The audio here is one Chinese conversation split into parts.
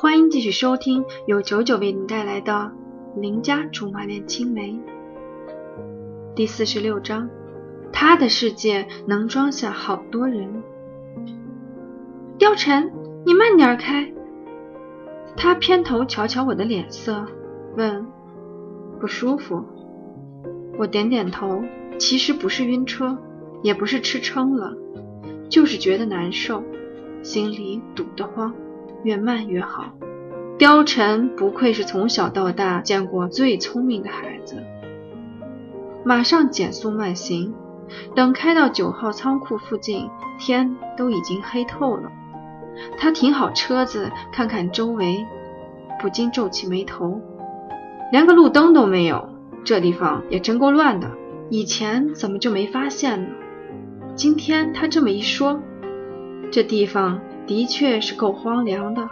欢迎继续收听由九九为您带来的《邻家竹马恋青梅》第四十六章。他的世界能装下好多人。貂蝉，你慢点开。他偏头瞧瞧我的脸色，问：“不舒服？”我点点头，其实不是晕车，也不是吃撑了，就是觉得难受，心里堵得慌。越慢越好。貂蝉不愧是从小到大见过最聪明的孩子。马上减速慢行，等开到九号仓库附近，天都已经黑透了。他停好车子，看看周围，不禁皱起眉头。连个路灯都没有，这地方也真够乱的。以前怎么就没发现呢？今天他这么一说，这地方……的确是够荒凉的。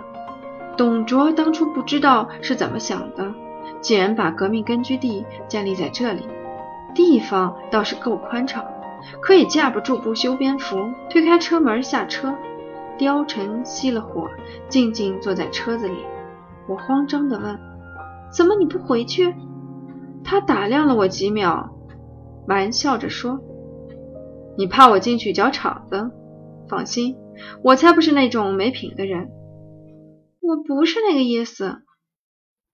董卓当初不知道是怎么想的，竟然把革命根据地建立在这里。地方倒是够宽敞，可也架不住不修边幅。推开车门下车，貂蝉熄了火，静静坐在车子里。我慌张地问：“怎么你不回去？”他打量了我几秒，玩笑着说：“你怕我进去搅场子？放心。”我才不是那种没品的人，我不是那个意思。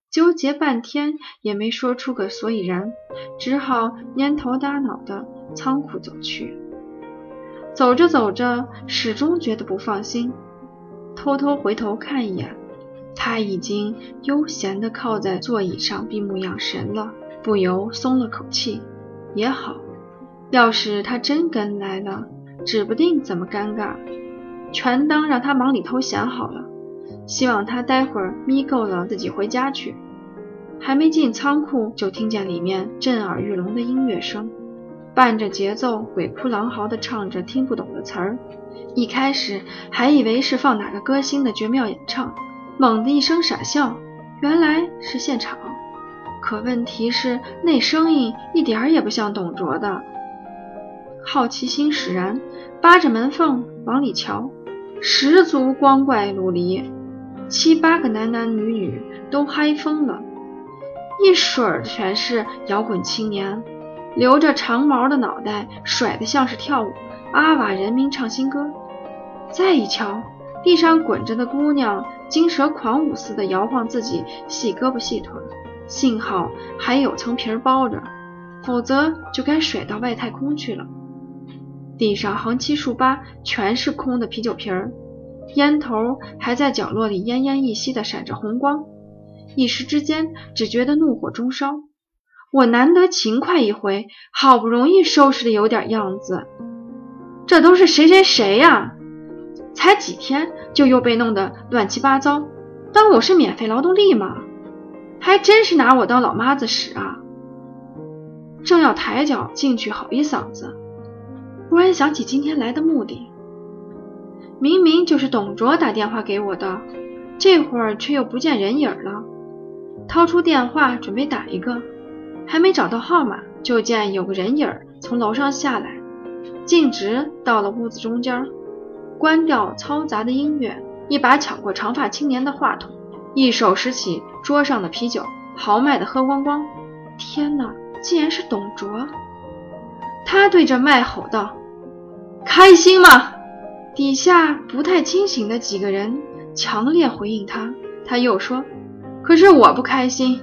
纠结半天也没说出个所以然，只好蔫头耷脑的仓库走去。走着走着，始终觉得不放心，偷偷回头看一眼，他已经悠闲的靠在座椅上闭目养神了，不由松了口气。也好，要是他真跟来了，指不定怎么尴尬。全当让他忙里偷闲好了，希望他待会儿眯够了自己回家去。还没进仓库，就听见里面震耳欲聋的音乐声，伴着节奏鬼哭狼嚎的唱着听不懂的词儿。一开始还以为是放哪个歌星的绝妙演唱，猛地一声傻笑，原来是现场。可问题是那声音一点儿也不像董卓的。好奇心使然，扒着门缝往里瞧。十足光怪陆离，七八个男男女女都嗨疯了，一水儿全是摇滚青年，留着长毛的脑袋甩得像是跳舞，阿瓦人民唱新歌。再一瞧，地上滚着的姑娘，金蛇狂舞似的摇晃自己细胳膊细腿，幸好还有层皮包着，否则就该甩到外太空去了。地上横七竖八全是空的啤酒瓶儿，烟头还在角落里奄奄一息的闪着红光，一时之间只觉得怒火中烧。我难得勤快一回，好不容易收拾的有点样子，这都是谁谁谁呀？才几天就又被弄得乱七八糟，当我是免费劳动力吗？还真是拿我当老妈子使啊！正要抬脚进去吼一嗓子。忽然想起今天来的目的，明明就是董卓打电话给我的，这会儿却又不见人影了。掏出电话准备打一个，还没找到号码，就见有个人影从楼上下来，径直到了屋子中间，关掉嘈杂的音乐，一把抢过长发青年的话筒，一手拾起桌上的啤酒，豪迈的喝光光。天哪，竟然是董卓！他对着麦吼道：“开心吗？”底下不太清醒的几个人强烈回应他。他又说：“可是我不开心。”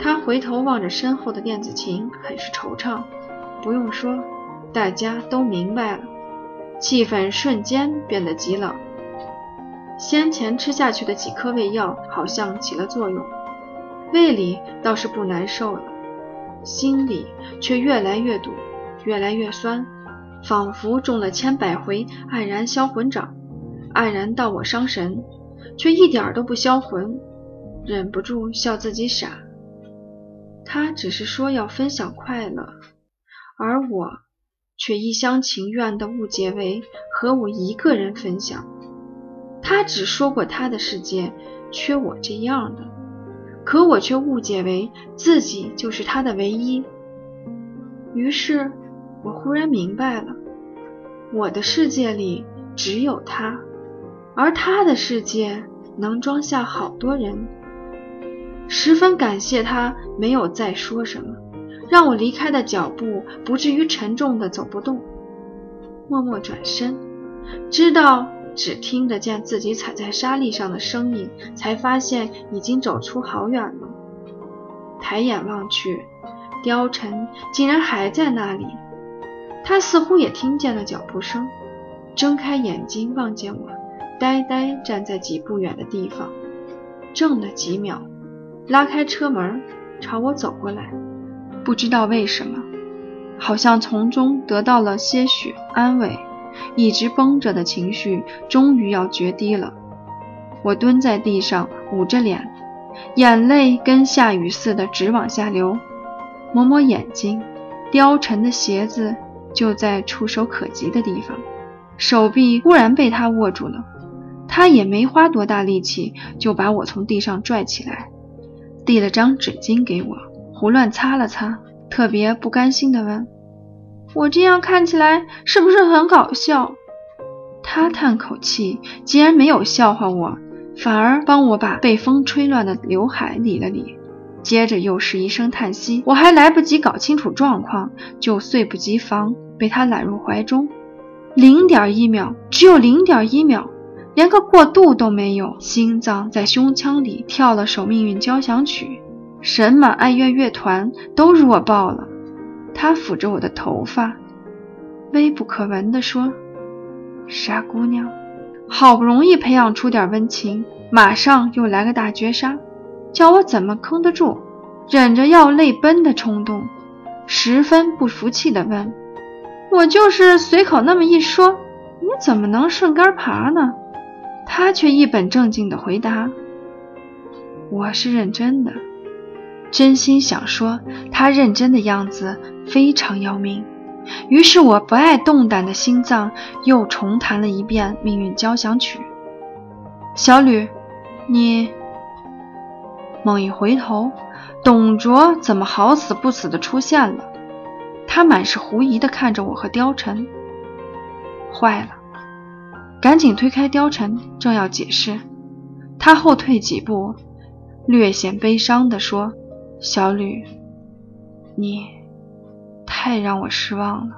他回头望着身后的电子琴，很是惆怅。不用说，大家都明白了。气氛瞬间变得极冷。先前吃下去的几颗胃药好像起了作用，胃里倒是不难受了，心里却越来越堵。越来越酸，仿佛中了千百回黯然销魂掌，黯然到我伤神，却一点都不销魂，忍不住笑自己傻。他只是说要分享快乐，而我却一厢情愿地误解为和我一个人分享。他只说过他的世界缺我这样的，可我却误解为自己就是他的唯一。于是。我忽然明白了，我的世界里只有他，而他的世界能装下好多人。十分感谢他没有再说什么，让我离开的脚步不至于沉重的走不动。默默转身，知道只听得见自己踩在沙砾上的声音，才发现已经走出好远了。抬眼望去，貂蝉竟然还在那里。他似乎也听见了脚步声，睁开眼睛望见我，呆呆站在几步远的地方，怔了几秒。拉开车门，朝我走过来。不知道为什么，好像从中得到了些许安慰，一直绷着的情绪终于要决堤了。我蹲在地上，捂着脸，眼泪跟下雨似的直往下流。抹抹眼睛，貂蝉的鞋子就在触手可及的地方，手臂忽然被他握住了。他也没花多大力气，就把我从地上拽起来。递了张纸巾给我，胡乱擦了擦，特别不甘心地问：“我这样看起来是不是很搞笑？”他叹口气，竟然没有笑话我，反而帮我把被风吹乱的刘海理了理，接着又是一声叹息。我还来不及搞清楚状况，就猝不及防被他揽入怀中。零点一秒，只有零点一秒。连个过渡都没有，心脏在胸腔里跳了首命运交响曲，神马爱乐乐团都弱爆了。他抚着我的头发，微不可闻地说：“傻姑娘，好不容易培养出点温情，马上又来个大绝杀，叫我怎么坑得住？”忍着要泪奔的冲动，十分不服气地问：“我就是随口那么一说，你怎么能顺杆爬呢？”他却一本正经地回答：“我是认真的，真心想说。”他认真的样子非常要命。于是，我不爱动弹的心脏又重弹了一遍《命运交响曲》。小吕，你……猛一回头，董卓怎么好死不死的出现了？他满是狐疑地看着我和貂蝉。坏了！赶紧推开貂蝉，正要解释，他后退几步，略显悲伤地说：“小吕，你太让我失望了。”